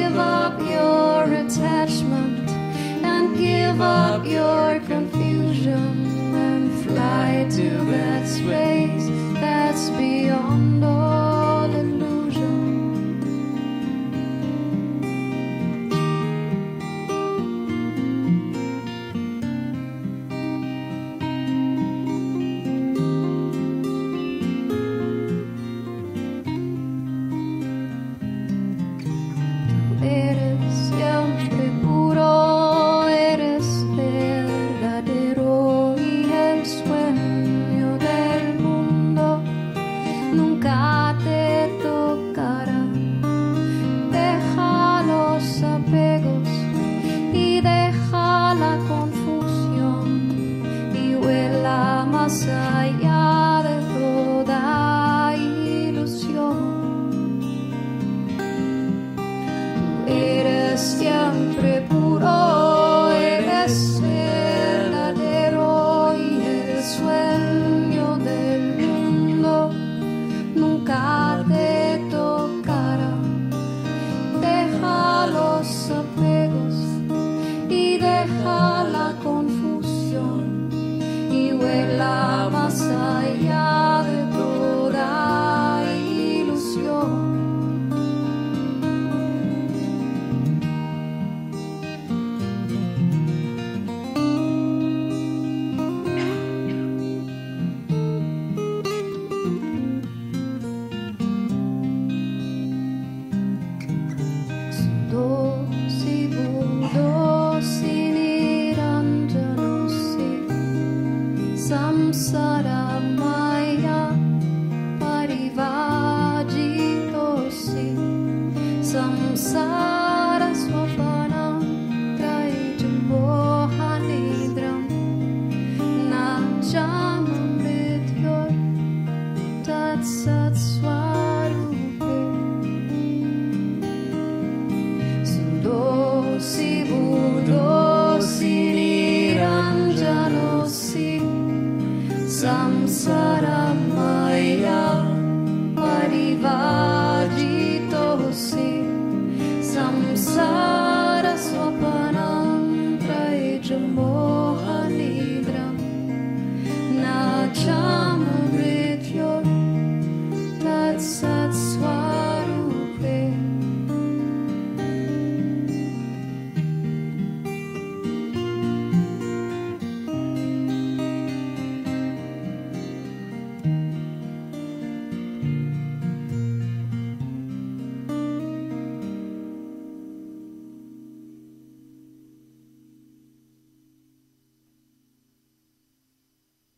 give up your attachment and give up your confusion and fly to that space. outside. sun. So.